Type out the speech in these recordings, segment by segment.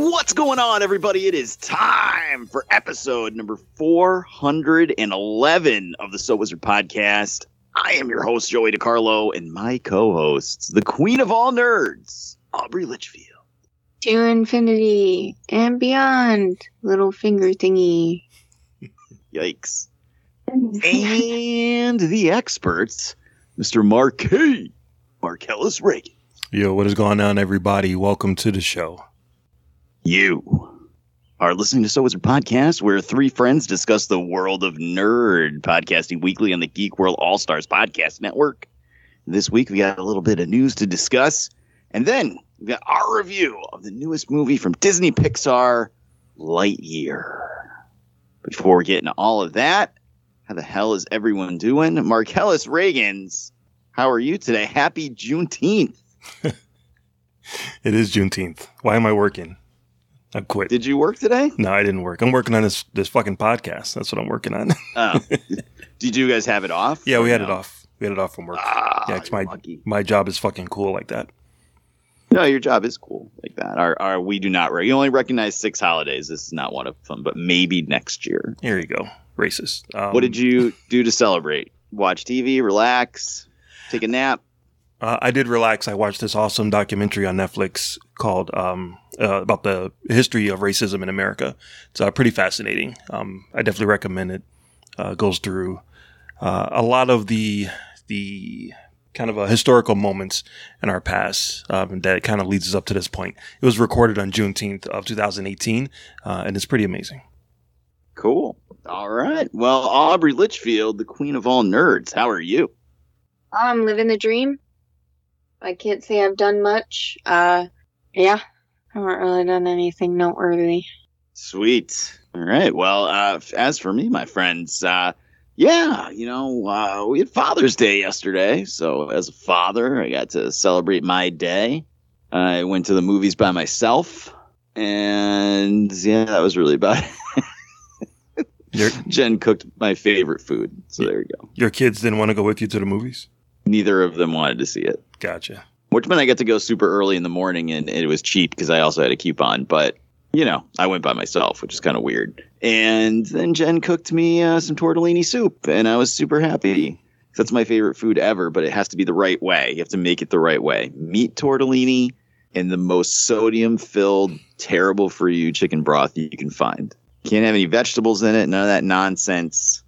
What's going on, everybody? It is time for episode number 411 of the So Wizard podcast. I am your host, Joey DiCarlo, and my co hosts, the queen of all nerds, Aubrey Litchfield. to infinity and beyond, little finger thingy. Yikes. And the experts, Mr. Mark K. Marcellus Reagan. Yo, what is going on, everybody? Welcome to the show. You are listening to So Wizard Podcast, where three friends discuss the world of nerd, podcasting weekly on the Geek World All Stars Podcast Network. This week, we got a little bit of news to discuss, and then we got our review of the newest movie from Disney Pixar, Lightyear. Before we get into all of that, how the hell is everyone doing? Marcellus Reagans, how are you today? Happy Juneteenth. It is Juneteenth. Why am I working? I quit. Did you work today? no, I didn't work. I'm working on this this fucking podcast. That's what I'm working on. Oh. Did you guys have it off? yeah, we had no? it off. We had it off from work. Ah, yeah, 'cause my lucky. my job is fucking cool like that. No, your job is cool like that. Our, our we do not. Re- you only recognize six holidays. This is not one of them, but maybe next year. Here you go. Racist. Um, what did you do to celebrate? Watch TV, relax, take a nap. Uh, I did relax. I watched this awesome documentary on Netflix called um, uh, about the history of racism in America. It's uh, pretty fascinating. Um, I definitely recommend it. Uh, goes through uh, a lot of the the kind of uh, historical moments in our past um, that kind of leads us up to this point. It was recorded on Juneteenth of 2018, uh, and it's pretty amazing. Cool. All right. Well, Aubrey Litchfield, the queen of all nerds. How are you? I'm living the dream. I can't say I've done much. Uh, yeah, I haven't really done anything noteworthy. Sweet. All right. Well, uh, as for me, my friends, uh, yeah, you know, uh, we had Father's Day yesterday. So, as a father, I got to celebrate my day. I went to the movies by myself. And yeah, that was really about it. Your Jen cooked my favorite food. So, there you go. your kids didn't want to go with you to the movies. Neither of them wanted to see it. Gotcha. Which meant I got to go super early in the morning and it was cheap because I also had a coupon. But, you know, I went by myself, which is kind of weird. And then Jen cooked me uh, some tortellini soup and I was super happy. That's my favorite food ever, but it has to be the right way. You have to make it the right way. Meat tortellini and the most sodium filled, terrible for you chicken broth you can find. Can't have any vegetables in it, none of that nonsense.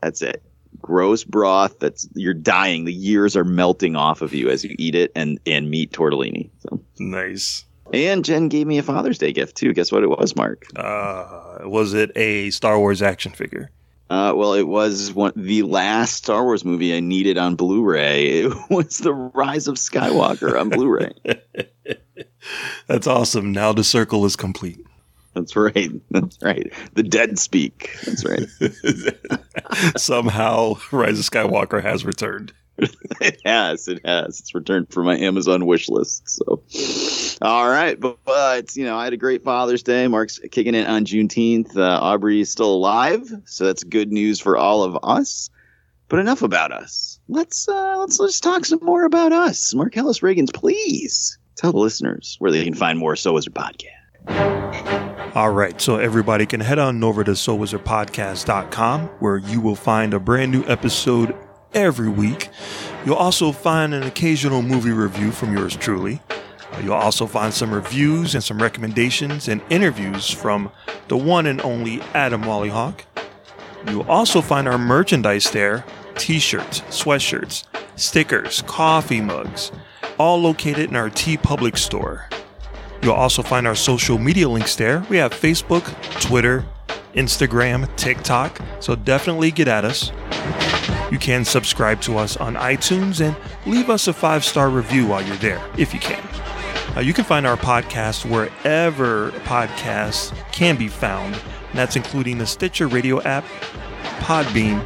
That's it gross broth that's you're dying the years are melting off of you as you eat it and and meat tortellini so Nice. and jen gave me a father's day gift too guess what it was mark Uh, was it a Star Wars action figure? uh, well it was one the last star wars movie i needed on blu-ray it was the rise of skywalker on blu-ray That's awesome. Now the circle is complete. That's right. That's right. The dead speak. That's right. Somehow, Rise of Skywalker has returned. it has. It has. It's returned for my amazon wish list so. All right but, but you know i had a great father's day. Mark's kicking it on juneteenth. Uh, aubrey is still alive so that's good news for all of us. But enough about us. Let's uh let's let's talk some more about us. Marcellus Reagans please. Tell the listeners where they can find more so is your podcast All right, so everybody can head on over to SoWizardPodcast.com where you will find a brand new episode every week. You'll also find an occasional movie review from yours truly. Uh, You'll also find some reviews and some recommendations and interviews from the one and only Adam Wallyhawk. You'll also find our merchandise there t shirts, sweatshirts, stickers, coffee mugs, all located in our TeePublic store. You'll also find our social media links there. We have Facebook, Twitter, Instagram, TikTok, so definitely get at us. You can subscribe to us on iTunes and leave us a five star review while you're there, if you can. Uh, you can find our podcast wherever podcasts can be found, and that's including the Stitcher Radio app, Podbean,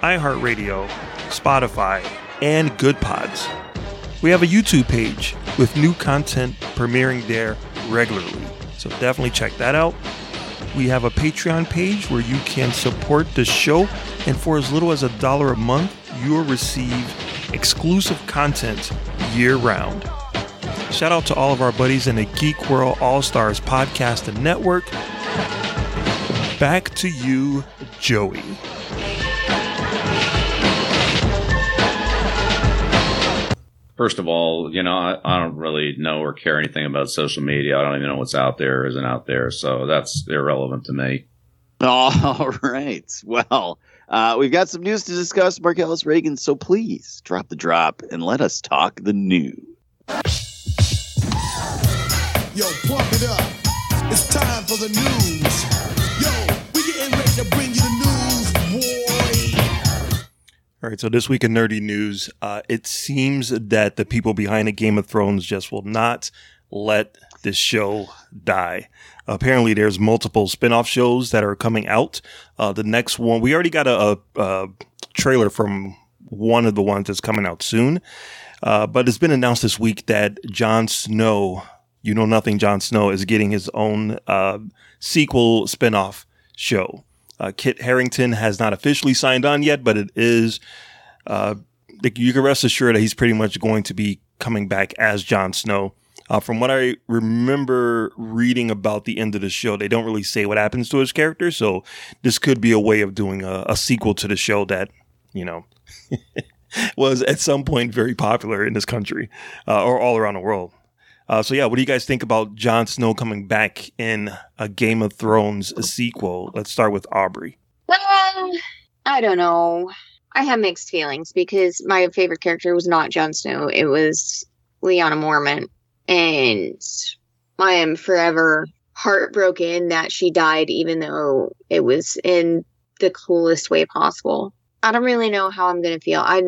iHeartRadio, Spotify, and Goodpods. We have a YouTube page with new content premiering there regularly, so definitely check that out. We have a Patreon page where you can support the show, and for as little as a dollar a month, you'll receive exclusive content year round. Shout out to all of our buddies in the Geek World All Stars podcast and network. Back to you, Joey. First of all, you know, I, I don't really know or care anything about social media. I don't even know what's out there or isn't out there. So that's irrelevant to me. All right. Well, uh, we've got some news to discuss, Marcellus Reagan. So please drop the drop and let us talk the news. Yo, pump it up. It's time for the news. Yo, we getting ready to bring you All right, so this week in nerdy news, uh, it seems that the people behind the Game of Thrones just will not let this show die. Apparently, there's multiple spin-off shows that are coming out. Uh, the next one, we already got a, a, a trailer from one of the ones that's coming out soon. Uh, but it's been announced this week that Jon Snow, you know nothing, Jon Snow, is getting his own uh, sequel spin-off show. Uh, Kit Harington has not officially signed on yet, but it is. Uh, you can rest assured that he's pretty much going to be coming back as Jon Snow. Uh, from what I remember reading about the end of the show, they don't really say what happens to his character, so this could be a way of doing a, a sequel to the show that, you know, was at some point very popular in this country uh, or all around the world. Uh, so yeah, what do you guys think about Jon Snow coming back in a Game of Thrones sequel? Let's start with Aubrey. Uh, I don't know. I have mixed feelings because my favorite character was not Jon Snow. It was Lyanna Mormont. And I am forever heartbroken that she died, even though it was in the coolest way possible. I don't really know how I'm going to feel. I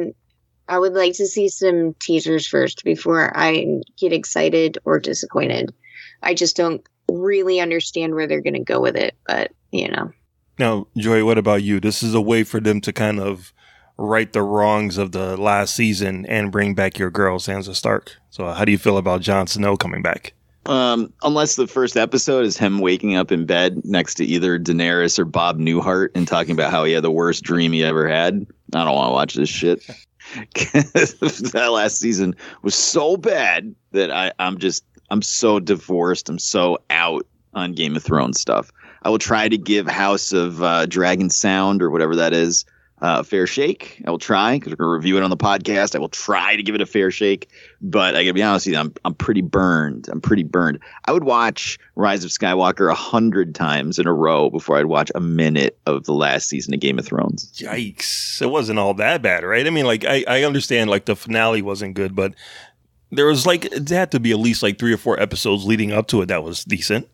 I would like to see some teasers first before I get excited or disappointed. I just don't really understand where they're going to go with it, but you know. Now, Joy, what about you? This is a way for them to kind of right the wrongs of the last season and bring back your girl, Sansa Stark. So, how do you feel about Jon Snow coming back? Um, unless the first episode is him waking up in bed next to either Daenerys or Bob Newhart and talking about how he had the worst dream he ever had. I don't want to watch this shit. that last season was so bad that I, I'm just I'm so divorced. I'm so out on Game of Thrones stuff. I will try to give House of uh, Dragon Sound or whatever that is uh, fair shake. I will try because we're going to review it on the podcast. I will try to give it a fair shake, but I got to be honest with you, I'm I'm pretty burned. I'm pretty burned. I would watch Rise of Skywalker a hundred times in a row before I'd watch a minute of the last season of Game of Thrones. Yikes! It wasn't all that bad, right? I mean, like I I understand like the finale wasn't good, but there was like it had to be at least like three or four episodes leading up to it that was decent.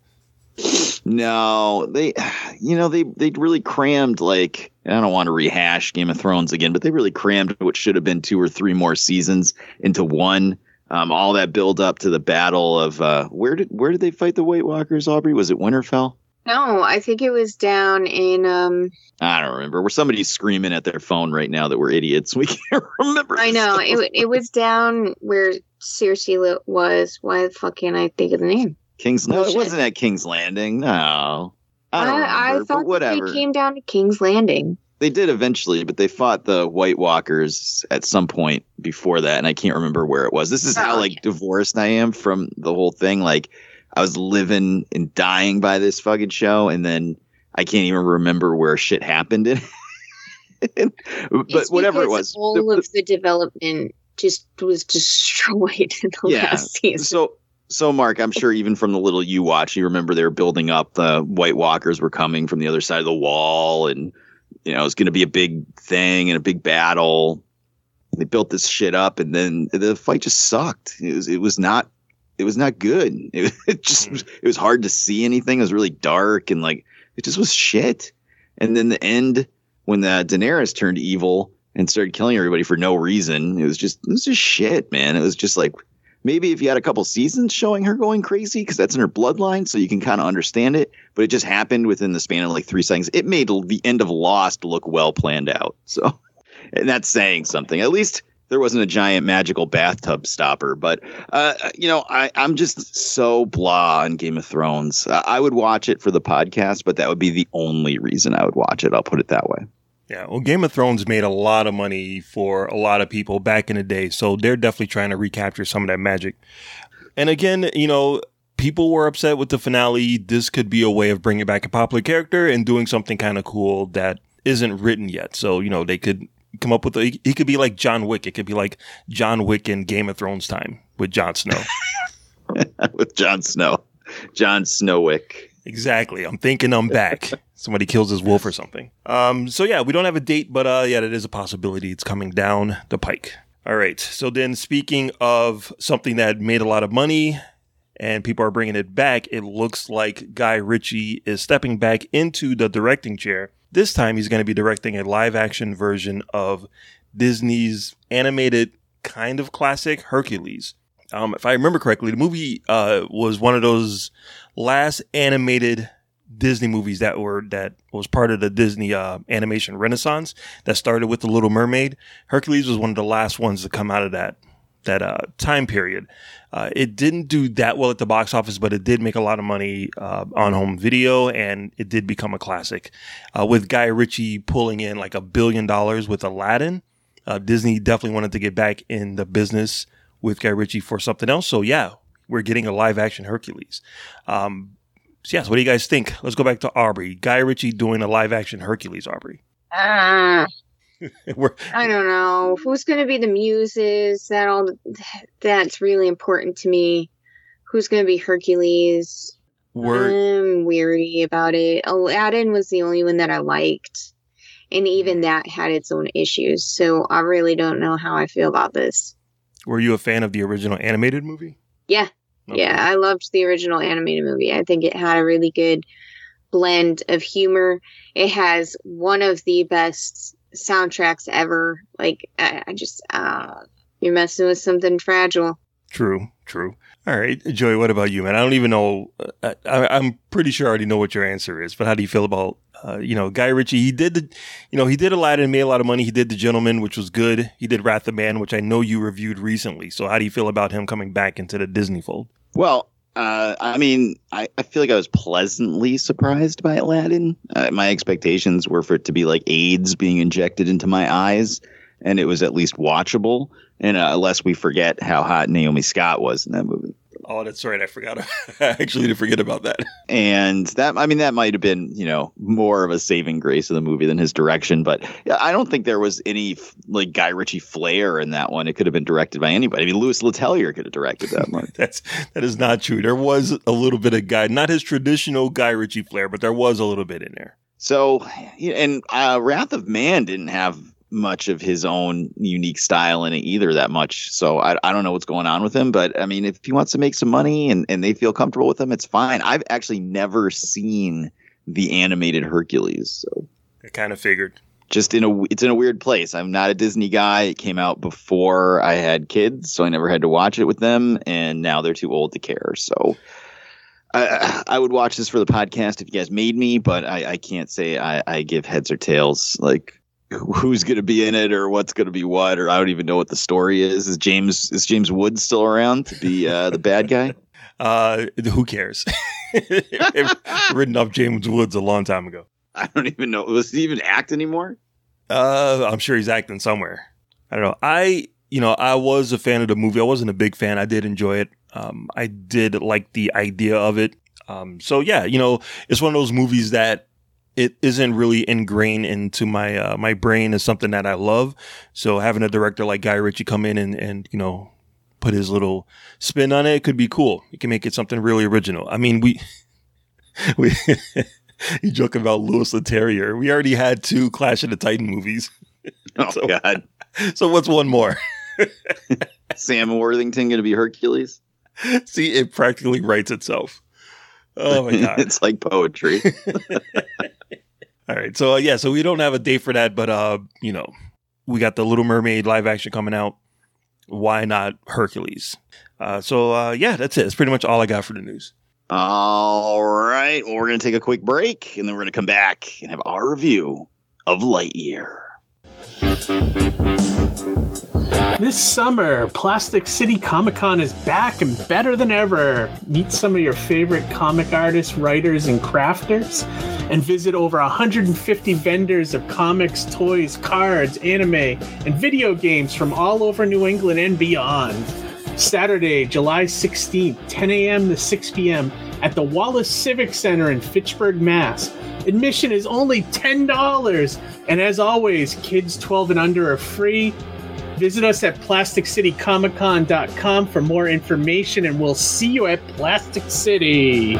No, they, you know, they they really crammed like I don't want to rehash Game of Thrones again, but they really crammed what should have been two or three more seasons into one. Um, all that build up to the battle of uh, where did where did they fight the White Walkers? Aubrey, was it Winterfell? No, I think it was down in um I don't remember. Where somebody's screaming at their phone right now that we're idiots. We can't remember. I know it. It was down where Cersei was. Why the fuck can't I think of the name? King's no, it wasn't at King's Landing. No, I don't I, remember. I thought whatever. they came down to King's Landing. They did eventually, but they fought the White Walkers at some point before that, and I can't remember where it was. This is how Oh, like divorced I am from the whole thing. Like I was living and dying by this fucking show, and then I can't even remember where shit happened in. it. but It's whatever it was, all the- of the development just was destroyed in the Yeah, last season. So, so Mark, I'm sure even from the little you watch, you remember they were building up. The White Walkers were coming from the other side of the wall, and you know it's going to be a big thing and a big battle. They built this shit up, and then the fight just sucked. It was, it was not, it was not good. It, it just, was- it was hard to see anything. It was really dark, and like it just was shit. And then the end when the Daenerys turned evil, and started killing everybody for no reason. It was just it was just shit, man. It was just like maybe if you had a couple seasons showing her going crazy because that's in her bloodline, so you can kind of understand it. But it just happened within the span of like three seconds. It made the end of Lost look well planned out. So, and that's saying something. At least there wasn't a giant magical bathtub stopper. But uh, you know, I, I'm just so blah on Game of Thrones. I, I would watch it for the podcast, but that would be the only reason I would watch it. I'll put it that way. Yeah, well, Game of Thrones made a lot of money for a lot of people back in the day, so they're definitely trying to recapture some of that magic. And again, you know, people were upset with the finale. This could be a way of bringing back a popular character and doing something kind of cool that isn't written yet. So, you know, they could come up with a, he could be like John Wick. It could be like John Wick in Game of Thrones time with Jon Snow. with Jon Snow, Jon Snowick. Exactly. I'm thinking I'm back. Somebody kills his wolf or something. Um, so yeah, we don't have a date, but uh, yeah, it is a possibility. It's coming down the pike. All right. So then, speaking of something that made a lot of money and people are bringing it back, it looks like Guy Ritchie is stepping back into the directing chair. This time, he's going to be directing a live action version of Disney's animated kind of classic Hercules. Um, if I remember correctly, the movie uh, was one of those last animated Disney movies that were that was part of the Disney uh, animation renaissance that started with the Little Mermaid. Hercules was one of the last ones to come out of that that uh, time period. Uh, it didn't do that well at the box office, but it did make a lot of money uh, on home video, and it did become a classic. Uh, with Guy Ritchie pulling in like a billion dollars with Aladdin, uh, Disney definitely wanted to get back in the business with Guy Ritchie for something else. So yeah, we're getting a live action Hercules. Um, so yes, what do you guys think? Let's go back to Aubrey. Guy Ritchie doing a live action Hercules, Aubrey. We're, I don't know who's going to be the muses. That all that's really important to me. Who's going to be Hercules? we're I'm weary about it. Aladdin was the only one that I liked, and even that had its own issues. So I really don't know how I feel about this. were you a fan of the original animated movie? Yeah, Okay. yeah, I loved the original animated movie. I think it had a really good blend of humor. It has one of the best soundtracks ever. Like I, I just, uh, you're messing with something fragile. True, true. All right, Joy. What about you, man? I don't even know. I, I, I'm pretty sure I already know what your answer is, but how do you feel about, uh, you know, Guy Ritchie? He did the, you know, he did Aladdin, made a lot of money. He did The Gentleman, which was good. He did Wrath of Man, which I know you reviewed recently. So how do you feel about him coming back into the Disney fold? Well, uh, I mean, I, I feel like I was pleasantly surprised by Aladdin. Uh, my expectations were for it to be like AIDS being injected into my eyes, and it was at least watchable. And uh, unless we forget how hot Naomi Scott was in that movie. Oh, that's right. I forgot. I actually did forget about that. and that I mean that might have been you know more of a saving grace of the movie than his direction, but I don't think there was any like Guy Ritchie flair in that one. It could have been directed by anybody. I mean, Louis Leterrier could have directed that one. That's that is not true. There was a little bit of Guy, not his traditional Guy Ritchie flair, but there was a little bit in there. So, and uh, Wrath of Man didn't have much of his own unique style in it either that much. So I, I don't know what's going on with him, but I mean, if he wants to make some money and, and they feel comfortable with him, it's fine. I've actually never seen the animated Hercules. So I kind of figured. just in a it's in a weird place. I'm not a Disney guy. It came out before I had kids, so I never had to watch it with them, and now they're too old to care. So I, I would watch this for the podcast if you guys made me, but I, I can't say I, I give heads or tails like who's going to be in it or what's going to be what, or I don't even know what the story is. Is James is James Woods still around to be uh, the bad guy? Uh, who cares? Written off James Woods a long time ago. I don't even know. Was he even act anymore? Uh, I'm sure he's acting somewhere. I don't know. I, you know, I was a fan of the movie. I wasn't a big fan. I did enjoy it. Um, I did like the idea of it. Um, so yeah, you know, it's one of those movies that it isn't really ingrained into my uh, my brain as something that I love. So having a director like Guy Ritchie come in and and you know put his little spin on it, it could be cool. You can make it something really original. I mean, we we you joke about Louis Leterrier. We already had two Clash of the Titan movies. Oh So- God, So what's one more? Sam Worthington going to be Hercules? See, it practically writes itself. Oh my god! it's like poetry. All right, so uh, yeah, so we don't have a date for that, but uh, you know, we got the Little Mermaid live action coming out. Why not Hercules? Uh, so uh, yeah, that's it. That's pretty much all I got for the news. All right. Well, we're to take a quick break and then we're to come back and have our review of Lightyear. This summer, Plastic City Comic Con is back and better than ever. Meet some of your favorite comic artists, writers, and crafters, and visit over 150 vendors of comics, toys, cards, anime, and video games from all over New England and beyond. Saturday, July 16th, 10 a.m. to 6 p.m. at the Wallace Civic Center in Fitchburg, Mass. Admission is only $10, and as always, kids 12 and under are free. Visit us at plasticcitycomiccon.com for more information, and we'll see you at Plastic City.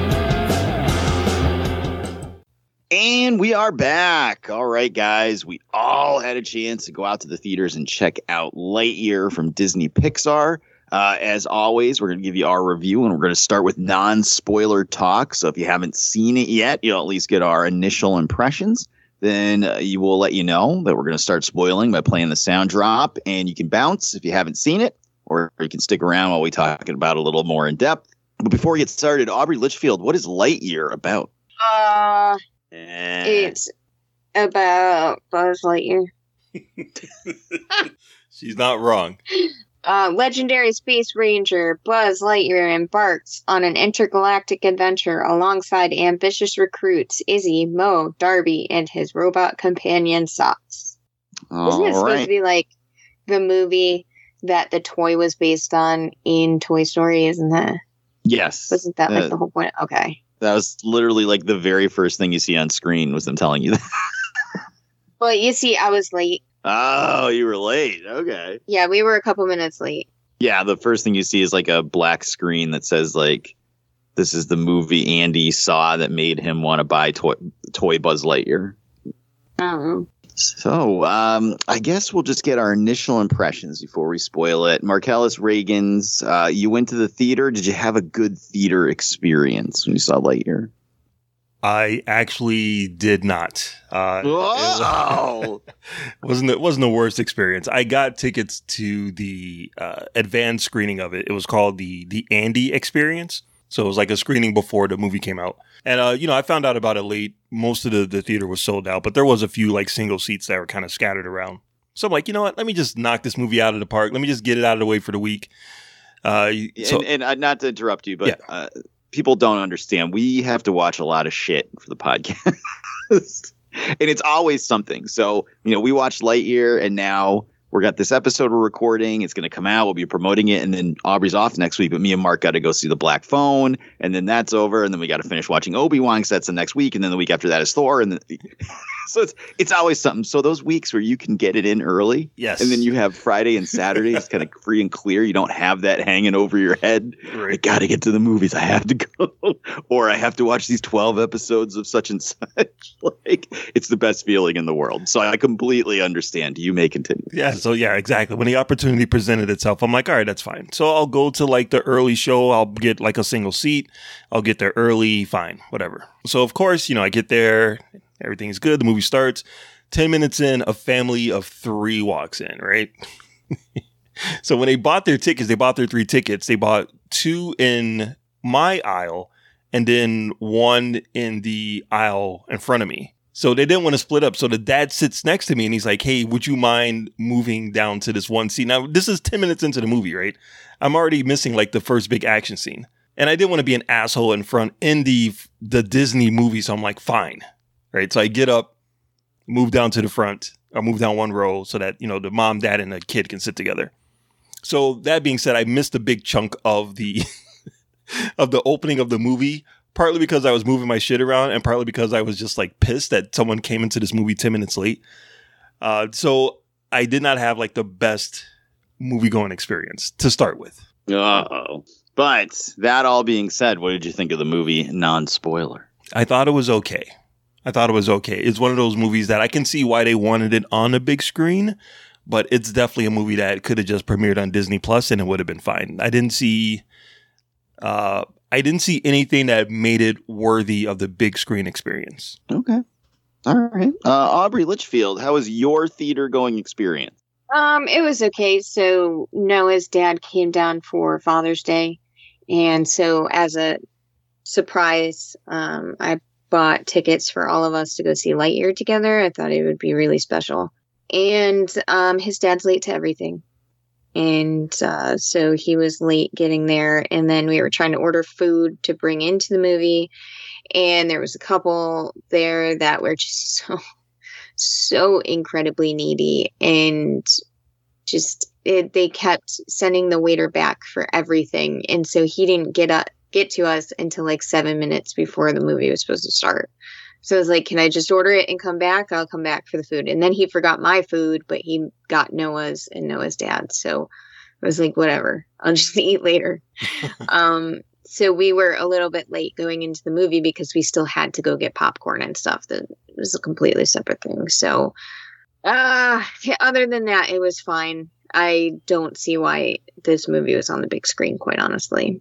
And we are back. All right, guys. We all had a chance to go out to the theaters and check out Lightyear from Disney Pixar. Uh, as always, we're going to give you our review and we're going to start with non spoiler talk. So if you haven't seen it yet, you'll at least get our initial impressions. Then uh, you will let you know that we're going to start spoiling by playing the sound drop, and you can bounce if you haven't seen it, or you can stick around while we talk about it a little more in depth. But before we get started, Aubrey Litchfield, what is Lightyear about? Uh, Eh, it's about Buzz Lightyear. She's not wrong. Uh, legendary space ranger Buzz Lightyear embarks on an intergalactic adventure alongside ambitious recruits Izzy, Mo, Darby, and his robot companion Socks. Isn't it supposed right. to be like the movie that the toy was based on in Toy Story? Isn't that? Yes. Wasn't that like Uh, the whole point? Okay. That was literally like the very first thing you see on screen was them telling you that. Well, you see, I was late. Oh, you were late. Okay. Yeah, we were a couple minutes late. Yeah, the first thing you see is like a black screen that says like this is the movie Andy saw that made him want to buy toy toy Buzz Lightyear. Um, So, um, I guess we'll just get our initial impressions before we spoil it. Marcellus Reagan's, uh, you went to the theater. Did you have a good theater experience when you saw Lightyear? I actually did not. Uh, it wasn't it wasn't the worst experience. I got tickets to the uh, advanced screening of it. It was called the the Andy Experience. So it was like a screening before the movie came out. And uh, you know, I found out about it late. Most of the, the theater was sold out, but there was a few like single seats that were kind of scattered around. So I'm like, you know what? Let me just knock this movie out of the park. Let me just get it out of the way for the week. Uh, so and, and uh, not to interrupt you, but uh, people don't understand. We have to watch a lot of shit for the podcast, and it's always something. So you know, we watched Lightyear, and now we got this episode we're recording. It's going to come out. We'll be promoting it, and then Aubrey's off next week. But me and Mark got to go see the Black Phone, and then that's over, and then we got to finish watching Obi Wan. 'cause That's the next week, and then the week after that is Thor, and then, so it's it's always something. So those weeks where you can get it in early, Yes. and then you have Friday and Saturday, it's kind of free and clear. You don't have that hanging over your head. I got to get to the movies. I have to go, or I have to watch these twelve episodes of such and such. like it's the best feeling in the world. So I completely understand. You may continue. Yeah, so yeah, exactly. When the opportunity presented itself, I'm like, all right, that's fine. So I'll go to like the early show. I'll get like a single seat. I'll get there early. Fine, whatever. So of course, you know, I get there. Everything's good. The movie starts. Ten minutes in, a family of three walks in. Right. so when they bought their tickets, they bought their three tickets. They bought two in my aisle, and then one in the aisle in front of me. So they didn't want to split up. So the dad sits next to me and he's like, Hey, would you mind moving down to this one seat? Now, this is 10 minutes into the movie, right? I'm already missing like the first big action scene. And I didn't want to be an asshole in front in the the Disney movie. So I'm like, fine. Right. So I get up, move down to the front, or move down one row so that, you know, the mom, dad, and the kid can sit together. So that being said, I missed a big chunk of the of the opening of the movie partly because I was moving my shit around and partly because I was just like pissed that someone came into this movie 10 minutes late. Uh, so I did not have like the best movie going experience to start with. Oh, but that all being said, what did you think of the movie? Non spoiler. I thought it was okay. I thought it was okay. It's one of those movies that I can see why they wanted it on a big screen, but it's definitely a movie that could have just premiered on Disney Plus and it would have been fine. I didn't see uh I didn't see anything that made it worthy of the big screen experience. Okay. All right. Uh, Aubrey Litchfield, how was your theater going experience? Um, it was okay. So Noah's dad came down for Father's Day, and so as a surprise, um, I bought tickets for all of us to go see Lightyear together. I thought it would be really special. And um, his dad's late to everything. And uh, so he was late getting there. And then we were trying to order food to bring into the movie. And there was a couple there that were just so, so incredibly needy. And just, it, they kept sending the waiter back for everything. And so he didn't get up, get to us until like seven minutes before the movie was supposed to start. So I was like, can I just order it and come back? I'll come back for the food. And then he forgot my food, but he got Noah's and Noah's dad. So I was like, whatever, I'll just eat later. um, so we were a little bit late going into the movie because we still had to go get popcorn and stuff. That was a completely separate thing. So, uh, other than that, it was fine. I don't see why this movie was on the big screen, quite honestly.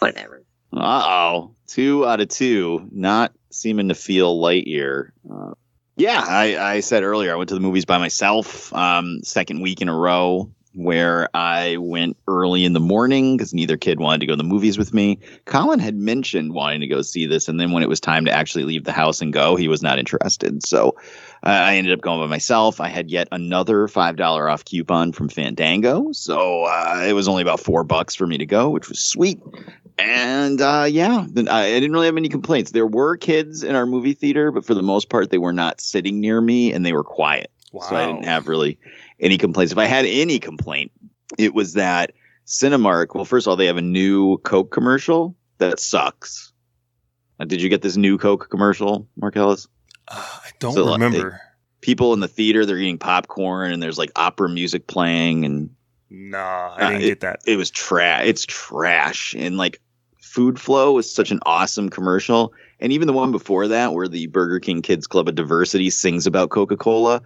Whatever. Uh oh. Two out of two. Not seeming to feel Lightyear. Uh, yeah, I, I said earlier I went to the movies by myself. Um, second week in a row where I went early in the morning because neither kid wanted to go to the movies with me. Colin had mentioned wanting to go see this, and then when it was time to actually leave the house and go, he was not interested. So uh, I ended up going by myself. I had yet another five dollar off coupon from Fandango, so uh, it was only about four bucks for me to go, which was sweet. And uh, yeah, I, I didn't really have any complaints. There were kids in our movie theater, but for the most part, they were not sitting near me and they were quiet. So I didn't have really any complaints. If I had any complaint, it was that Cinemark. Well, first of all, they have a new Coke commercial that sucks. Uh, did you get this new Coke commercial, mark Marcellus? I don't So, like, remember. People in the theater, they're eating popcorn, and there's like opera music playing, and Nah, I Uh, didn't it- get that. it was trash. It's trash. And like Food Flow was such an awesome commercial. And even the one before that, where the Burger King Kids Club of Diversity sings about Coca Cola,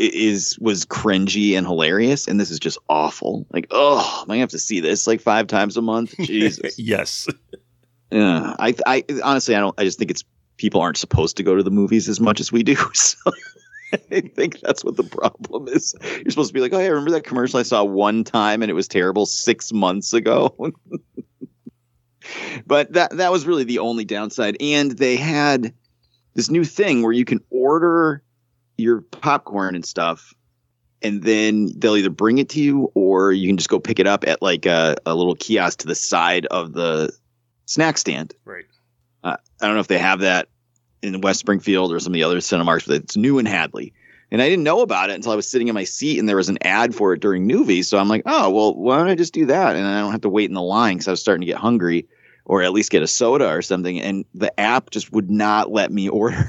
is was cringy and hilarious. And this is just awful. Like, oh, am I gonna have to see this like five times a month? Jesus. yes. yeah. I, I honestly, I don't. I just think it's people aren't supposed to go to the movies as much as we do. So. I think that's what the problem is. You're supposed to be like, oh, yeah, remember that commercial I saw one time and it was terrible six months ago? but that that was really the only downside. And they had this new thing where you can order your popcorn and stuff, and then they'll either bring it to you or you can just go pick it up at like a, a little kiosk to the side of the snack stand. Right. Uh, I don't know if they have that in West Springfield or some of the other Cinemarks, but it's new in Hadley. And I didn't know about it until I was sitting in my seat and there was an ad for it during movies. So I'm like, oh, well, why don't I just do that? And I don't have to wait in the line because I was starting to get hungry or at least get a soda or something. And the app just would not let me order.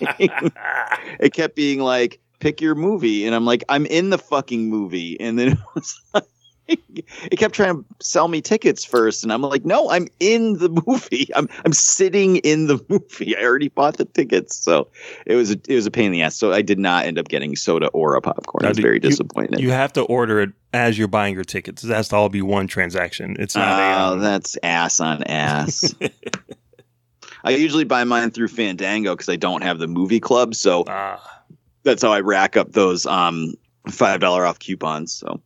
it kept being like, pick your movie. And I'm like, I'm in the fucking movie. And then it was like, it kept trying to sell me tickets first, and I'm like, no, I'm in the movie. I'm I'm sitting in the movie. I already bought the tickets, so it was a, it was a pain in the ass. So I did not end up getting soda or a popcorn. I was very you- disappointed. You have to order it as you're buying your tickets. It has to all be one transaction. It's not a. Oh, um, that's ass on ass. I usually buy mine through Fandango because I don't have the movie club, so ah, that's how I rack up those um five dollar off coupons. So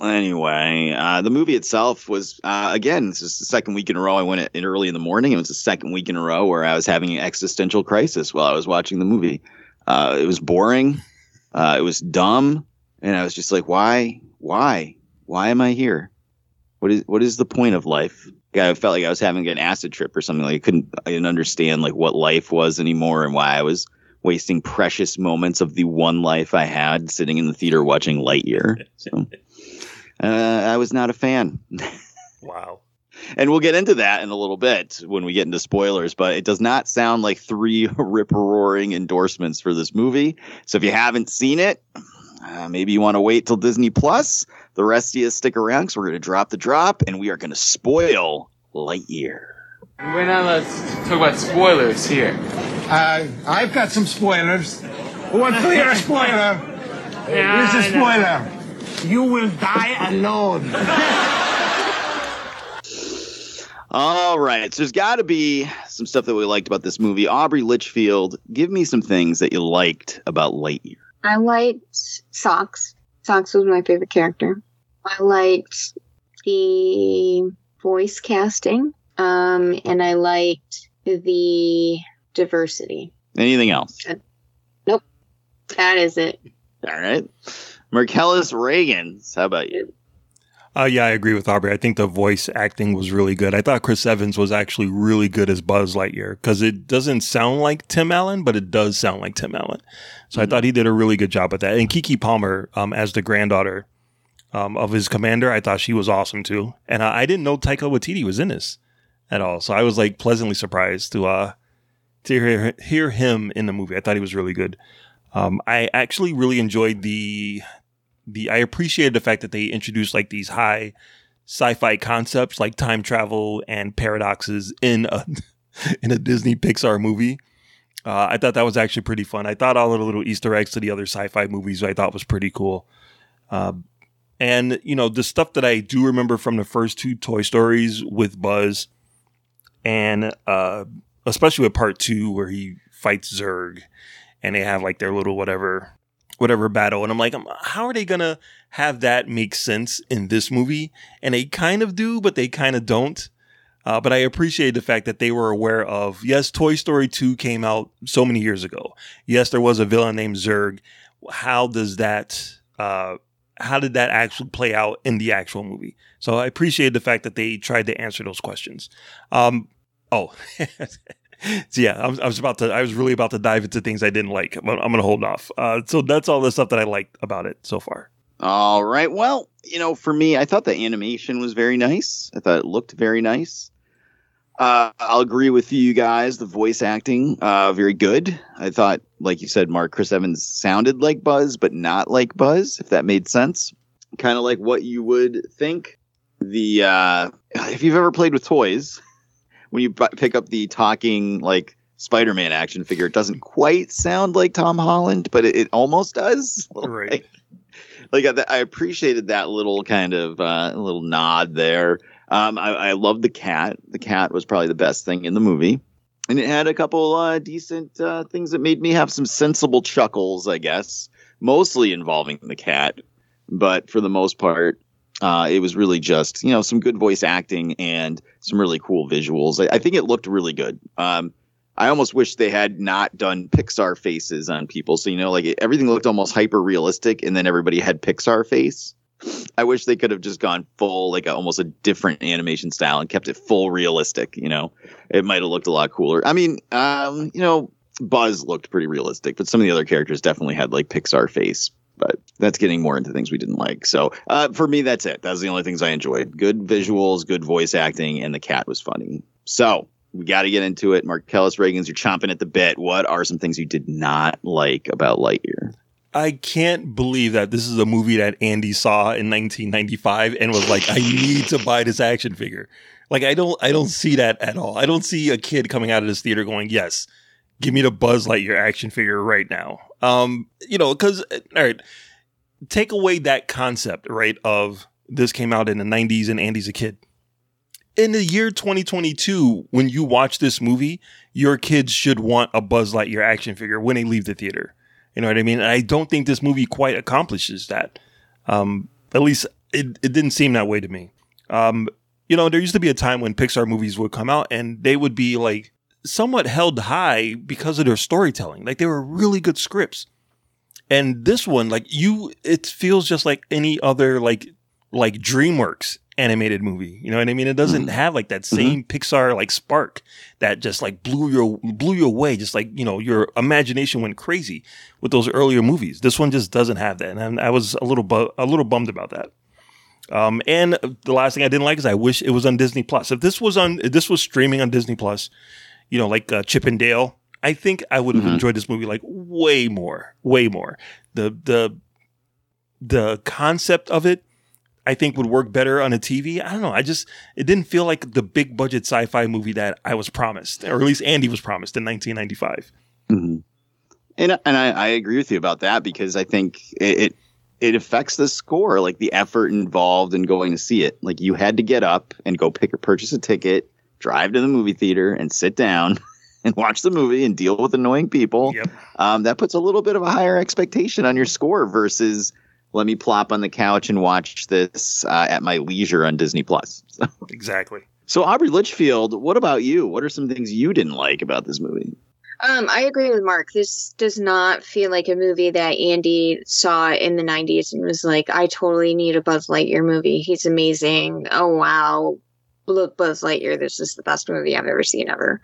anyway, uh, the movie itself was uh, again, it's just the second week in a row. I went in early in the morning. It was the second week in a row where I was having an existential crisis while I was watching the movie. Uh, it was boring. Uh, it was dumb, and I was just like, why, why, why am I here? What is what is the point of life? I felt like I was having an acid trip or something. Like I couldn't, I didn't understand like what life was anymore and why I was wasting precious moments of the one life I had sitting in the theater watching Lightyear. So uh, I was not a fan. wow. And we'll get into that in a little bit when we get into spoilers, but it does not sound like three rip roaring endorsements for this movie. So if you haven't seen it, uh, maybe you want to wait till Disney Plus. The rest of you stick around because we're going to drop the drop and we are going to spoil Lightyear. We're not allowed to talk about spoilers here. Uh, I've got some spoilers. Who wants to hear a spoiler? Yeah, Here's a I know. spoiler. You will die alone. All right. So there's got to be some stuff that we liked about this movie. Aubrey Litchfield, give me some things that you liked about Lightyear. I liked socks. Socks was my favorite character. I liked the voice casting, um, and I liked the diversity. Anything else? Nope, that is it. All right. Marcellus Reagan. How about you? Uh, yeah, I agree with Aubrey. I think the voice acting was really good. I thought Chris Evans was actually really good as Buzz Lightyear because it doesn't sound like Tim Allen, but it does sound like Tim Allen. So I thought he did a really good job with that. And Keke Palmer, um, as the granddaughter um, of his commander, I thought she was awesome too. And uh, I didn't know Taika Waititi was in this at all, so I was like pleasantly surprised to uh to hear hear him in the movie. I thought he was really good. Um, I actually really enjoyed the the I appreciated the fact that they introduced like these high sci-fi concepts like time travel and paradoxes in a in a Disney Pixar movie. Uh, I thought that was actually pretty fun. I thought all the little Easter eggs to the other sci-fi movies I thought was pretty cool. Uh, and you know the stuff that I do remember from the first two Toy Stories with Buzz, and uh, especially with Part Two where he fights Zurg, and they have like their little whatever whatever battle. And I'm like, um, how are they gonna have that make sense in this movie? And they kind of do, but they kind of don't. Uh, but I appreciate the fact that they were aware of yes, Toy Story 2 came out so many years ago. Yes, there was a villain named Zurg. How does that uh, how did that actually play out in the actual movie? So I appreciate the fact that they tried to answer those questions. Um, oh, so yeah, I was, I was about to, I was really about to dive into things I didn't like, I'm going to hold off. Uh, so that's all the stuff that I liked about it so far. All right. Well, you know, for me, I thought the animation was very nice. I thought it looked very nice. Uh, I'll agree with you guys. The voice acting, uh, very good. I thought, like you said, Mark, Chris Evans sounded like Buzz, but not like Buzz, if that made sense. Kind of like what you would think. The uh, if you've ever played with toys, when you b- pick up the talking like Spider-Man action figure, it doesn't quite sound like Tom Holland, but it, it almost does. Right. Like, like I, I appreciated that little kind of uh, little nod there. Um, I, I love the cat. The cat was probably the best thing in the movie. And it had a couple uh, decent uh, things that made me have some sensible chuckles, I guess, mostly involving the cat. But for the most part, uh, it was really just, you know, some good voice acting and some really cool visuals. I, I think it looked really good. Um, I almost wish they had not done Pixar faces on people. So, you know, like everything looked almost hyper realistic and then everybody had Pixar face. I wish they could have just gone full, like a, almost a different animation style and kept it full realistic. You know, it might have looked a lot cooler. I mean, um, you know, Buzz looked pretty realistic, but some of the other characters definitely had like Pixar face. But that's getting more into things we didn't like. So uh, for me, that's it. That's the only things I enjoyed. Good visuals, good voice acting, and the cat was funny. So we got to get into it. Mark Marcellus Reagan's, you're chomping at the bit. What are some things you did not like about Lightyear? I can't believe that this is a movie that Andy saw in 1995 and was like, "I need to buy this action figure." Like, I don't, I don't see that at all. I don't see a kid coming out of this theater going, "Yes, give me the Buzz Lightyear action figure right now." Um, you know, because all right, take away that concept, right? Of this came out in the 90s and Andy's a kid. In the year 2022, when you watch this movie, your kids should want a Buzz Lightyear action figure when they leave the theater. You know what I mean? And I don't think this movie quite accomplishes that. Um, at least it, it didn't seem that way to me. Um, you know, there used to be a time when Pixar movies would come out and they would be like somewhat held high because of their storytelling. Like they were really good scripts. And this one, like you, it feels just like any other like like DreamWorks animated movie. You know what I mean? It doesn't have like that same Pixar like spark that just like blew your blew you away. Just like you know your imagination went crazy with those earlier movies. This one just doesn't have that, and I was a little bu- a little bummed about that. Um, and the last thing I didn't like is I wish it was on Disney Plus. If this was on, if this was streaming on Disney Plus, you know, like uh, Chip and Dale, I think I would have enjoyed this movie like way more, way more. The the the concept of it, I think would work better on a TV. I don't know. I just it didn't feel like the big budget sci-fi movie that I was promised, or at least Andy was promised in 1995. Mm-hmm. And and I, I agree with you about that because I think it, it it affects the score, like the effort involved in going to see it. Like you had to get up and go pick or purchase a ticket, drive to the movie theater, and sit down and watch the movie and deal with annoying people. Yep. Um, that puts a little bit of a higher expectation on your score versus let me plop on the couch and watch this uh, at my leisure on Disney Plus. Exactly. So Aubrey Litchfield, what about you? What are some things you didn't like about this movie? Um, I agree with Mark. This does not feel like a movie that Andy saw in the 90s and was like, I totally need a Buzz Lightyear movie. He's amazing. Oh, wow. Look, Buzz Lightyear. This is the best movie I've ever seen ever.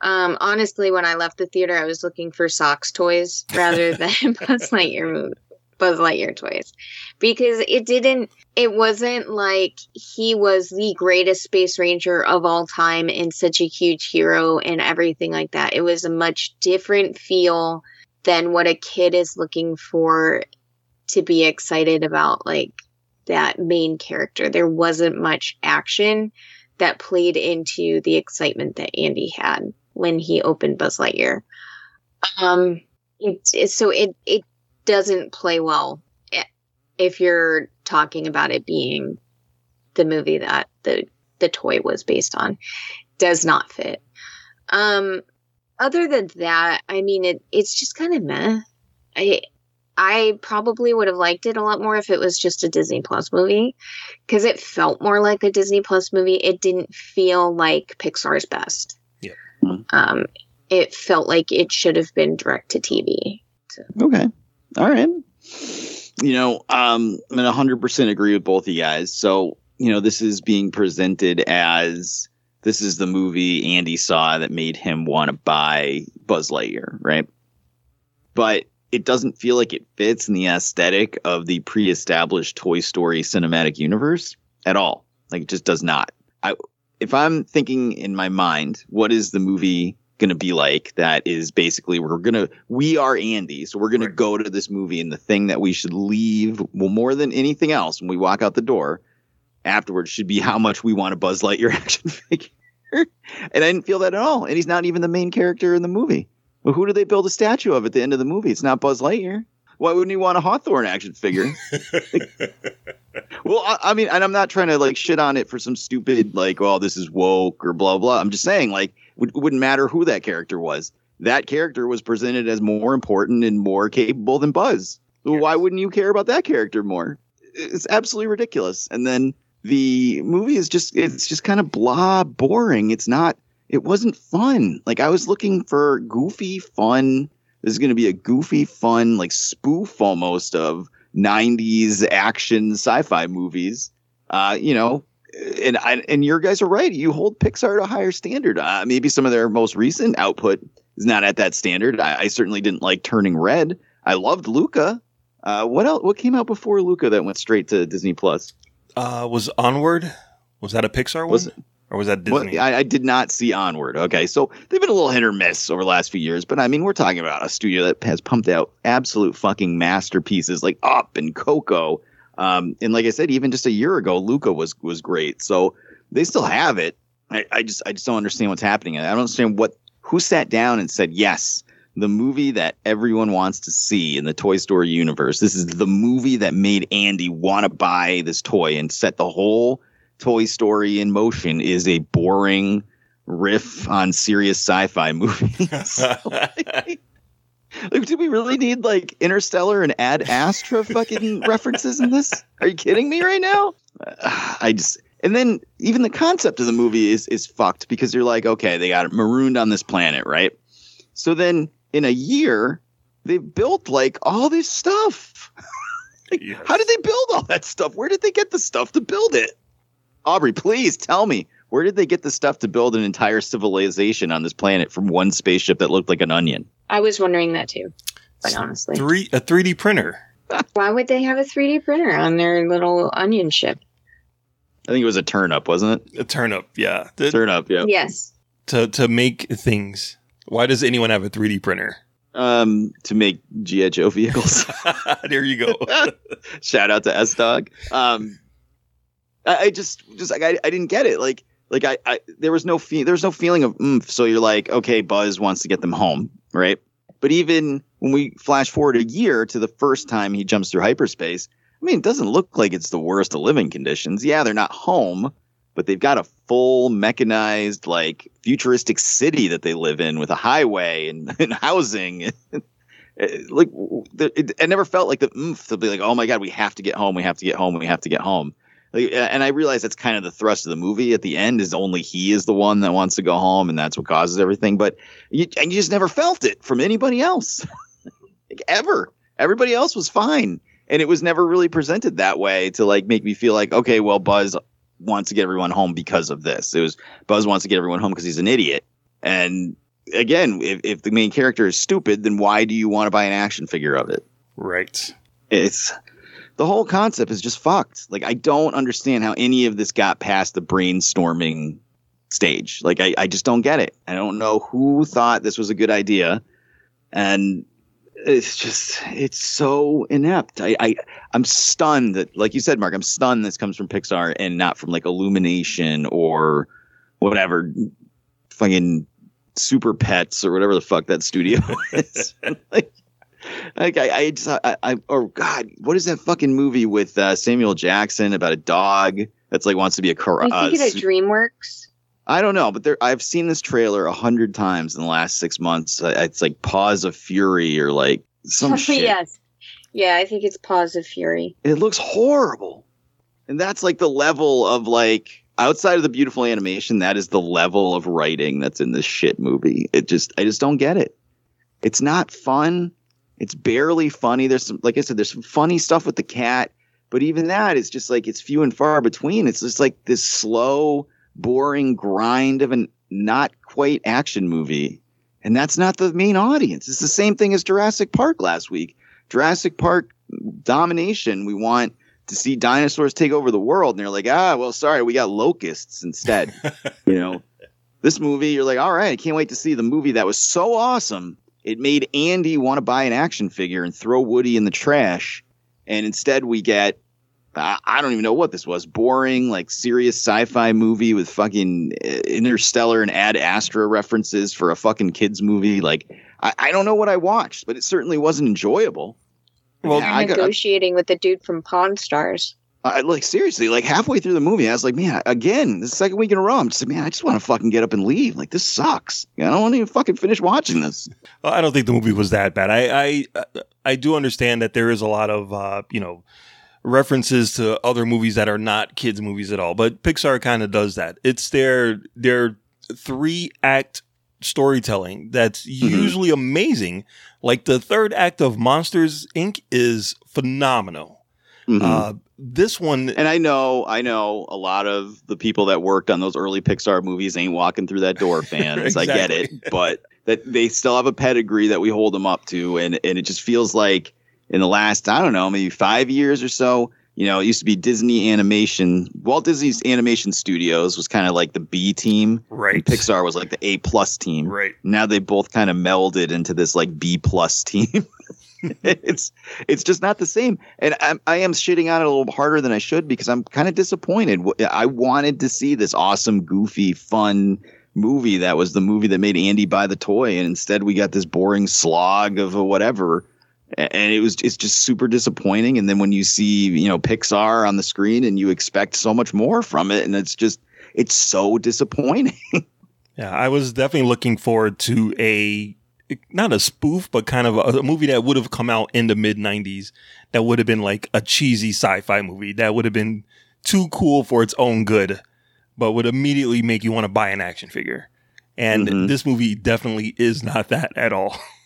Um, honestly, when I left the theater, I was looking for socks toys rather than Buzz Lightyear. Buzz Lightyear toys because it didn't it wasn't like he was the greatest space ranger of all time and such a huge hero and everything like that. It was a much different feel than what a kid is looking for to be excited about like that main character. There wasn't much action that played into the excitement that Andy had when he opened Buzz Lightyear. Um it, it so it it doesn't play well if you're talking about it being the movie that the the toy was based on. Does not fit. Um other than that i mean it it's just kind of meh. I i probably would have liked it a lot more if it was just a disney plus movie because it felt more like a disney plus movie it didn't feel like pixar's best Yeah. um it felt like it should have been direct to tv Okay. All right. You know, um, I'm gonna 100% agree with both of you guys. So, you know, this is being presented as this is the movie Andy saw that made him want to buy Buzz Lightyear, right? But it doesn't feel like it fits in the aesthetic of the pre-established Toy Story cinematic universe at all. Like it just does not. I if I'm thinking in my mind, what is the movie going to be like that is basically we're going to we are Andy so we're going to go to this movie and the thing that we should leave well more than anything else when we walk out the door afterwards should be how much we want a Buzz Lightyear action figure and I didn't feel that at all and he's not even the main character in the movie well who do they build a statue of at the end of the movie it's not Buzz Lightyear why wouldn't you want a Hawthorne action figure well, I, I mean, and I'm not trying to like shit on it for some stupid like, oh, this is woke or blah blah. I'm just saying, like, it wouldn't matter who that character was. That character was presented as more important and more capable than Buzz. So why wouldn't you care about that character more? It's absolutely ridiculous. And then the movie is just it's just kind of blah, boring. It's not. It wasn't fun. Like I was looking for goofy, fun. This is going to be a goofy, fun, like spoof almost of 90s action sci-fi movies uh you know and I, and your guys are right you hold pixar to a higher standard uh, maybe some of their most recent output is not at that standard i, I certainly didn't like turning red i loved luca uh what else what came out before luca that went straight to disney plus Uh, was Onward? Was that a Pixar one? Was it- or was that Disney? I, I did not see Onward. Okay, so they've been a little hit or miss over the last few years, but I mean, we're talking about a studio that has pumped out absolute fucking masterpieces like Up and Coco. Um, and like I said, even just a year ago, Luca was was great. So they still have it. I, I just I just don't understand what's happening. I don't understand what who sat down and said yes. The movie that everyone wants to see in the Toy Story universe. This is the movie that made Andy want to buy this toy and set the whole Toy Story in motion is a boring riff on serious sci-fi movies. like, do we really need like Interstellar and Ad Astra fucking references in this? Are you kidding me right now? Uh, I just and then even the concept of the movie is is fucked because you're like, okay, they got it marooned on this planet, right? So then in a year, they've built like all this stuff. Like, How did they build all that stuff? Where did they get the stuff to build it? Aubrey, please tell me where did they get the stuff to build an entire civilization on this planet from one spaceship that looked like an onion? I was wondering that too, quite honestly. Three a 3D printer. Why would they have a 3D printer on their little onion ship? I think it was a turnip, wasn't it? A turnip, yeah. The- Turnip, yeah. Yes. to to make things. Why does anyone have a 3D printer? Um, to make GI Joe vehicles. there you go. Shout out to S Dog. Um, I, I just just like I, I didn't get it. Like like I, I there was no fe- there was no feeling of oomph. So you're like, okay, Buzz wants to get them home, right? But even when we flash forward a year to the first time he jumps through hyperspace, I mean, it doesn't look like it's the worst of living conditions. Yeah, they're not home, but they've got a full mechanized, like futuristic city that they live in with a highway and, and housing. Eh, Like it, it never felt like the oomph to be like, oh my god, we have to get home, we have to get home, we have to get home. Like, and I realize that's kind of the thrust of the movie. At the end, is only he is the one that wants to go home, and that's what causes everything. But you, and you just never felt it from anybody else, like ever. Everybody else was fine, and it was never really presented that way to like make me feel like, okay, well, Buzz wants to get everyone home because of this. It was Buzz wants to get everyone home because he's an idiot. And again, if, if the main character is stupid, then why do you want to buy an action figure of it? Right. It's the whole concept is just fucked. Like I don't understand how any of this got past the brainstorming stage. Like I, I just don't get it. I don't know who thought this was a good idea. And it's just it's so inept. I, I I'm stunned that like you said, Mark, I'm stunned this comes from Pixar and not from like Illumination or whatever fucking super pets or whatever the fuck that studio is. like, like I, I just I, I oh god, what is that fucking movie with uh, Samuel Jackson about a dog that's like wants to be a car? I Uh, think it su- at DreamWorks. I don't know, but there I've seen this trailer a hundred times in the last six months. It's like Paws of Fury or like some shit. yes. Yeah, I think it's Paws of Fury. It looks horrible. And that's like the level of like outside of the beautiful animation, that is the level of writing that's in this shit movie. It just I just don't get it. It's not fun. It's barely funny. There's some like I said, there's some funny stuff with the cat, but even that is just like it's few and far between. It's just like this slow, boring grind of an not quite action movie. And that's not the main audience. It's the same thing as Jurassic Park last week. Jurassic Park domination. We want to see dinosaurs take over the world. And they're like, ah, well, sorry, we got locusts instead. you know, this movie, you're like, all right, I can't wait to see the movie that was so awesome. It made Andy want to buy an action figure and throw Woody in the trash. And instead, we get, I don't even know what this was boring, like serious sci fi movie with fucking uh, interstellar and ad astra references for a fucking kids movie. Like, I, I don't know what I watched, but it certainly wasn't enjoyable. Well, Yeah, I got, negotiating with the dude from Pawn Stars. I, like seriously, like halfway through the movie, I was like, man, again, the second week in a row, I'm just like, man, I just want to fucking get up and leave. Like this sucks. I don't want to even fucking finish watching this. Well, I don't think the movie was that bad. I I I do understand that there is a lot of uh, you know references to other movies that are not kids movies at all, but Pixar kind of does that. It's their their three act storytelling that's usually amazing. Like the third act of Monsters Inc. is phenomenal. Mhm. Uh, this one, and I know, I know, a lot of the people that worked on those early Pixar movies ain't walking through that door, fans. I get it, but that they still have a pedigree that we hold them up to, and and it just feels like in the last, I don't know, maybe five years or so. You know, it used to be Disney Animation. Walt Disney's Animation Studios was kind of like the B team, right? Pixar was like the A plus team, right? Now they both kind of melded into this like B plus team. it's it's just not the same, and I'm, I am shitting on it a little harder than I should because I'm kind of disappointed. I wanted to see this awesome, goofy, fun movie that was the movie that made Andy buy the toy, and instead we got this boring slog of a whatever. And it was it's just super disappointing. And then when you see you know Pixar on the screen and you expect so much more from it, and it's just it's so disappointing. Yeah, I was definitely looking forward to a not a spoof, but kind of a, a movie that would have come out in the mid '90s. That would have been like a cheesy sci-fi movie that would have been too cool for its own good, but would immediately make you want to buy an action figure. And Mhm. this movie definitely is not that at all.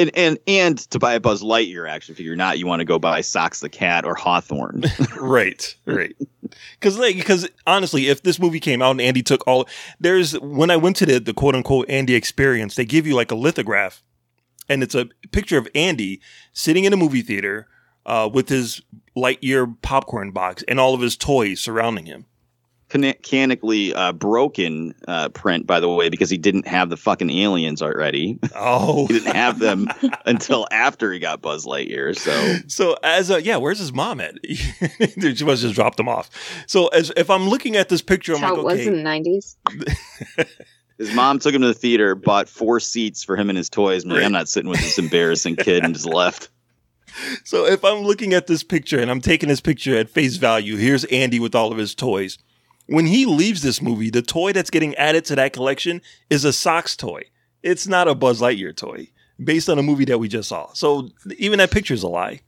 and and and to buy a Buzz Lightyear action figure, not you want to go buy Socks the Cat or Hawthorne. right, right. Because like, because honestly, if this movie came out and Andy took all, there's when I went to the the quote unquote Andy experience, they give you like a lithograph, and it's a picture of Andy sitting in a movie theater uh, with his Lightyear popcorn box and all of his toys surrounding him. Mechanically uh, broken uh, print, by the way, because he didn't have the fucking aliens already. Oh, he didn't have them until after he got Buzz Lightyear. So So as a yeah, where's his mom at? she must have just dropped him off. So as if I'm looking at this picture, I'm how like, it was okay, in the 90s. his mom took him to the theater, bought four seats for him and his toys. and like, I'm not sitting with this embarrassing kid, and just left. So if I'm looking at this picture and I'm taking this picture at face value, here's Andy with all of his toys. When he leaves this movie, the toy that's getting added to that collection is a socks toy. It's not a Buzz Lightyear toy. based on a movie that we just saw. So even that picture's a lie.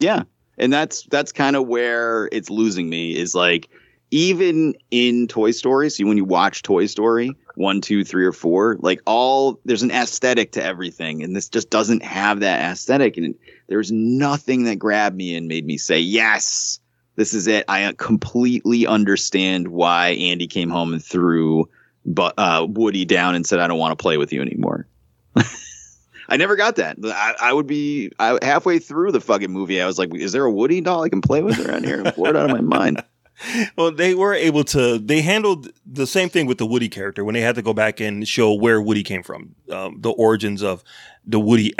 Yeah. And that's that's kind of where it's losing me is like even in Toy Story, so when you watch Toy Story one, two, three, or four, like all there's an aesthetic to everything, and this just doesn't have that aesthetic. And there's nothing that grabbed me and made me say, Yes, this is it. I completely understand why Andy came home and threw but uh, Woody down and said, I don't want to play with you anymore. I never got that. I, I would be I, halfway through the fucking movie. I was like, "Is there a Woody doll I can play with around here?" I'm bored out of my mind. Well, they were able to. They handled the same thing with the Woody character when they had to go back and show where Woody came from, um, the origins of the Woody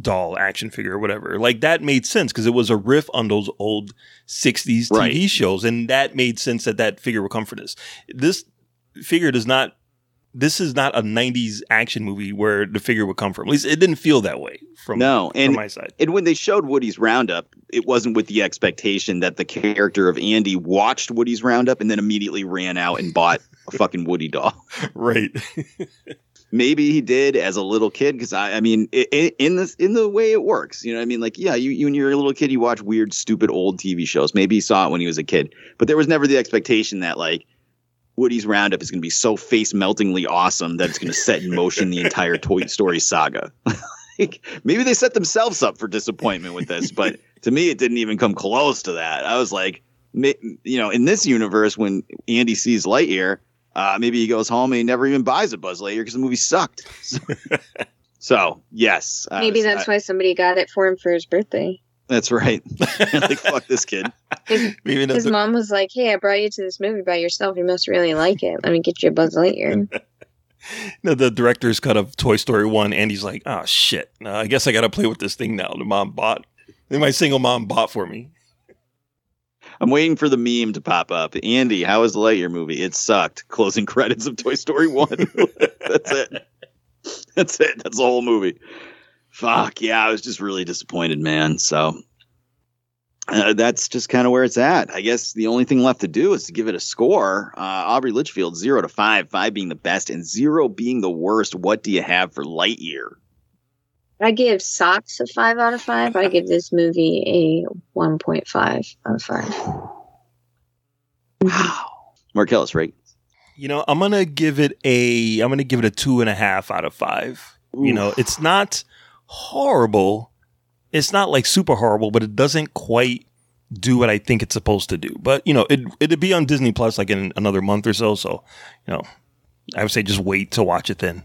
doll action figure or whatever. Like that made sense because it was a riff on those old '60s TV Right. shows, and that made sense that that figure would come from this. This figure does not. This is not a '90s action movie where the figure would come from. At least it didn't feel that way from No, and from my side. and when they showed Woody's Roundup, it wasn't with the expectation that the character of Andy watched Woody's Roundup and then immediately ran out and bought a fucking Woody doll. Right. Maybe he did as a little kid because I, I mean, i i in this in the way it works, you know, what I mean, like yeah, you, you when you're a little kid, you watch weird, stupid old TV shows. Maybe he saw it when he was a kid, but there was never the expectation that like Woody's Roundup is going to be so face meltingly awesome that it's going to set in motion the entire Toy Story saga. like, maybe they set themselves up for disappointment with this, but to me, it didn't even come close to that. I was like, you know, in this universe, when Andy sees Lightyear, uh, maybe he goes home and he never even buys a Buzz Lightyear because the movie sucked. So, so, yes, Maybe was- that's I- why somebody got it for him for his birthday. That's right. like fuck this kid. Maybe His mom was like, "Hey, I brought you to this movie by yourself. You must really like it. Let me get you a Buzz Lightyear." No, the director's cut of Toy Story 1, Andy's like, oh shit, uh, I guess I gotta play with this thing now. The mom bought, my single mom bought for me. I'm waiting for the meme to pop up. Andy, how was the Lightyear movie? It sucked. Closing credits of Toy Story 1. That's it. That's it. That's the whole movie. Fuck. Yeah, I was just really disappointed, man. So uh, that's just kind of where it's at. I guess the only thing left to do is to give it a score. Uh, Aubrey Litchfield, zero to five, five being the best and zero being the worst. What do you have for Lightyear? I give Socks a five out of five. I give this movie a one point five out of five. Marcellus, right? You know, I'm gonna give it a, I'm gonna give it a two and a half out of five. You know, it's not horrible. It's not like super horrible, but it doesn't quite do what I think it's supposed to do. But you know, it it'd be on Disney Plus like in another month or so. So, you know, I would say just wait to watch it then.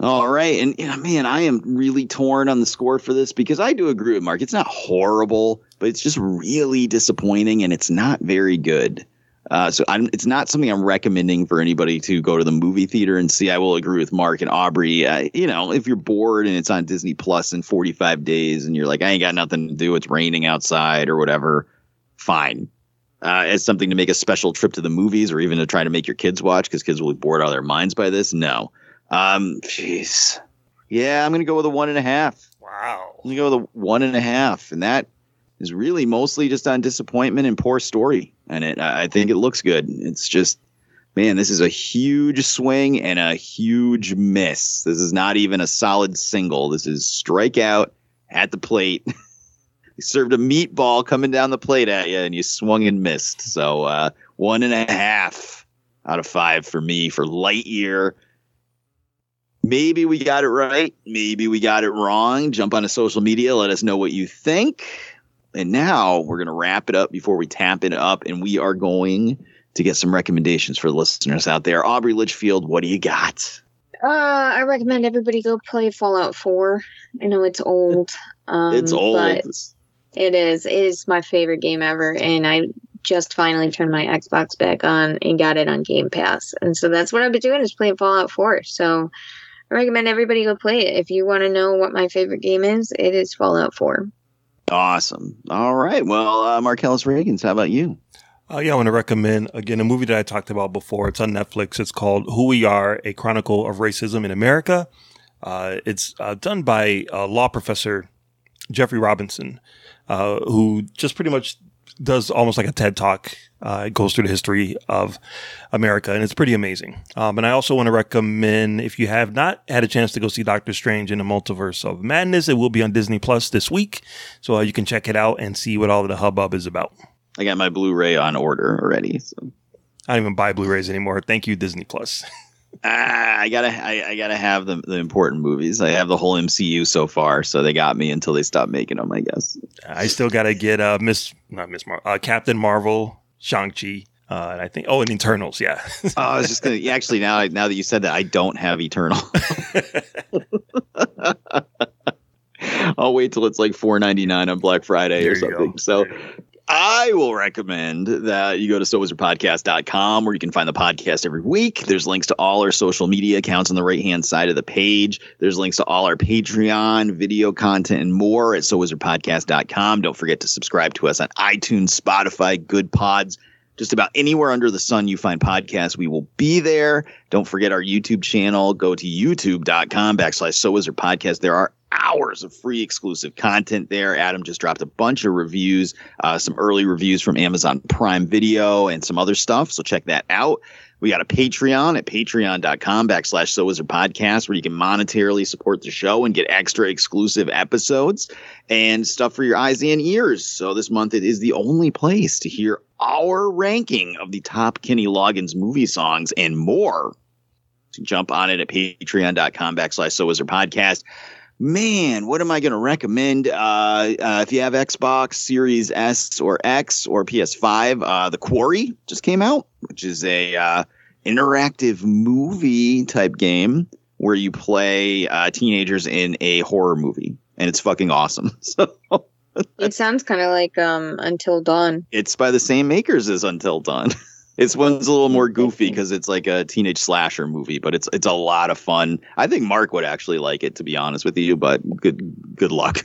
All right. And know, man, I am really torn on the score for this because I do agree with Mark. It's not horrible, but it's just really disappointing and it's not very good. Uh, so I'm, it's not something I'm recommending for anybody to go to the movie theater and see. I will agree with Mark and Aubrey. Uh, you know, if you're bored and it's on Disney Plus in 45 days and you're like, I ain't got nothing to do, it's raining outside or whatever, fine. Uh, as something to make a special trip to the movies or even to try to make your kids watch because kids will be bored out of their minds by this. No. Um, jeez. Yeah, I'm gonna go with a one and a half. Wow. I'm gonna go with a one and a half, and that is really mostly just on disappointment and poor story. And it, I think it looks good. It's just, man, this is a huge swing and a huge miss. This is not even a solid single. This is strikeout at the plate. you served a meatball coming down the plate at you, and you swung and missed. So uh, one and a half out of five for me for Lightyear. Maybe we got it right. Maybe we got it wrong. Jump on onto social media. Let us know what you think. And now we're going to wrap it up before we tap it up. And we are going to get some recommendations for the listeners out there. Aubrey Litchfield, what do you got? Uh, I recommend everybody go play Fallout 4. I know it's old. Um, it's old. but it is. It is my favorite game ever, and I just finally turned my Xbox back on and got it on Game Pass. And so that's what I've been doing is playing Fallout 4. So I recommend everybody go play it. If you want to know what my favorite game is, it is Fallout 4. Awesome. All right. Well, uh, Marcellus Reagans, how about you? Uh, yeah, I want to recommend again a movie that I talked about before. It's on Netflix. It's called Who We Are: A Chronicle of Racism in America. Uh, it's uh, done by uh, law professor Jeffrey Robinson, uh, who just pretty much does almost like a TED talk Uh, it goes through the history of America, and it's pretty amazing. Um, and I also want to recommend if you have not had a chance to go see Doctor Strange in the Multiverse of Madness, it will be on Disney Plus this week, so uh, you can check it out and see what all of the hubbub is about. I got my Blu-ray on order already. So. I don't even buy Blu-rays anymore. Thank you, Disney Plus. Ah, I gotta, I, I, gotta have the, the important movies. I have the whole MCU so far, so they got me until they stop making them. I guess. I still gotta get uh Miss, not Miss Mar, uh, Captain Marvel, Shang Chi, uh, and I think oh, and Eternals. Yeah. oh, I was just gonna. Yeah, actually, now now that you said that, I don't have Eternal. I'll wait till it's like four ninety nine on Black Friday There or something. So I will recommend that you go to SoWizardPodcast.com where you can find the podcast every week. There's links to all our social media accounts on the right hand side of the page. There's links to all our Patreon, video content, and more at SoWizardPodcast.com. Don't forget to subscribe to us on iTunes, Spotify, Goodpods. Just about anywhere under the sun you find podcasts, we will be there. Don't forget our YouTube channel. Go to youtube.com backslash So is Wizard Podcast. There are hours of free exclusive content there. Adam just dropped a bunch of reviews, uh, some early reviews from Amazon Prime Video and some other stuff. So check that out. We got a Patreon at patreon.com backslash So Wizard Podcast where you can monetarily support the show and get extra exclusive episodes and stuff for your eyes and ears. So this month it is the only place to hear our ranking of the top Kenny Loggins movie songs and more. So jump on it at patreon.com backslash So Wizard Podcast. Man, what am I going to recommend? Uh, uh, if you have Xbox Series S or X or PS5, uh, The Quarry just came out, which is a uh, interactive movie type game where you play uh, teenagers in a horror movie, and it's fucking awesome. So It sounds kind of like um Until Dawn. it's by the same makers as Until Dawn. This one's a little more goofy because it's like a teenage slasher movie, but it's it's a lot of fun. I think Mark would actually like it, to be honest with you. But good good luck.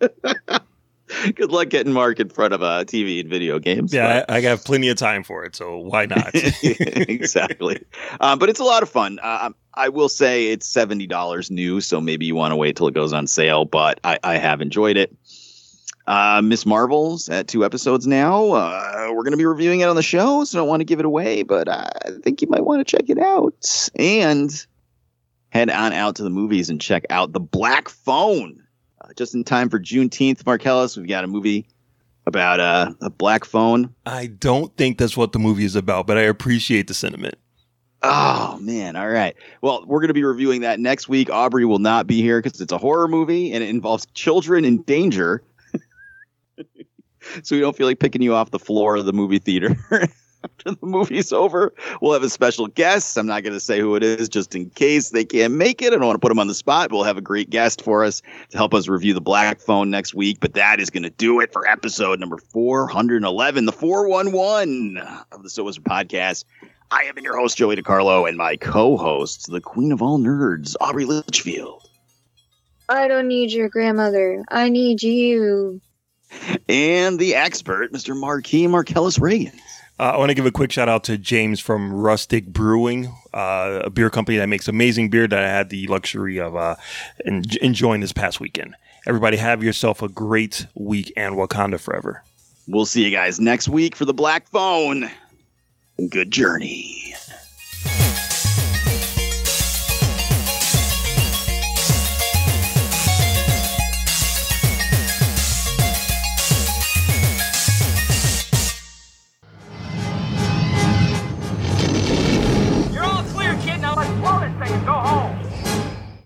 good luck getting Mark in front of a TV and video games. Yeah, I, I got plenty of time for it, so why not? exactly. Um, but it's a lot of fun. Uh, I will say it's seventy dollars new, so maybe you want to wait till it goes on sale. But I, I have enjoyed it. Uh, Miss Marvel's at two episodes now. Uh, we're going to be reviewing it on the show, so I don't want to give it away, but I think you might want to check it out and head on out to the movies and check out The Black Phone. Uh, just in time for Juneteenth, Marcellus, we've got a movie about uh, a black phone. I don't think that's what the movie is about, but I appreciate the sentiment. Oh man! All right. Well, we're going to be reviewing that next week. Aubrey will not be here because it's a horror movie and it involves children in danger. so we don't feel like picking you off the floor of the movie theater after the movie's over. We'll have a special guest. I'm not going to say who it is, just in case they can't make it. I don't want to put them on the spot. We'll have a great guest for us to help us review the Black Phone next week. But that is going to do it for episode number 411, the 411 of the So Wizard podcast. I have been your host, Joey DiCarlo, and my co-host, the queen of all nerds, Aubrey Litchfield. I don't need your grandmother. I need you. and the expert, Mr. Marquis Marcellus Reagan. Uh, I want to give a quick shout out to James from Rustic Brewing, uh, a beer company that makes amazing beer that I had the luxury of uh, en- enjoying this past weekend. Everybody, have yourself a great week and Wakanda forever. We'll see you guys next week for the Black Phone. Good journey.